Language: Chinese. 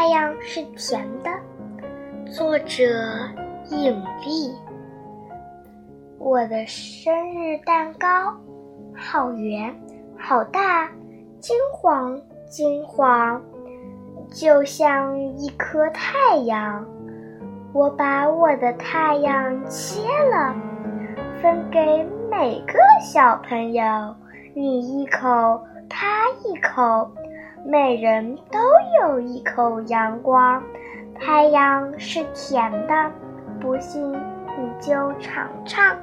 太阳是甜的。作者：影丽。我的生日蛋糕好圆，好大，金黄金黄，就像一颗太阳。我把我的太阳切了，分给每个小朋友，你一口，他一口，每人都有一口阳光。太阳是甜的，不信你就尝尝。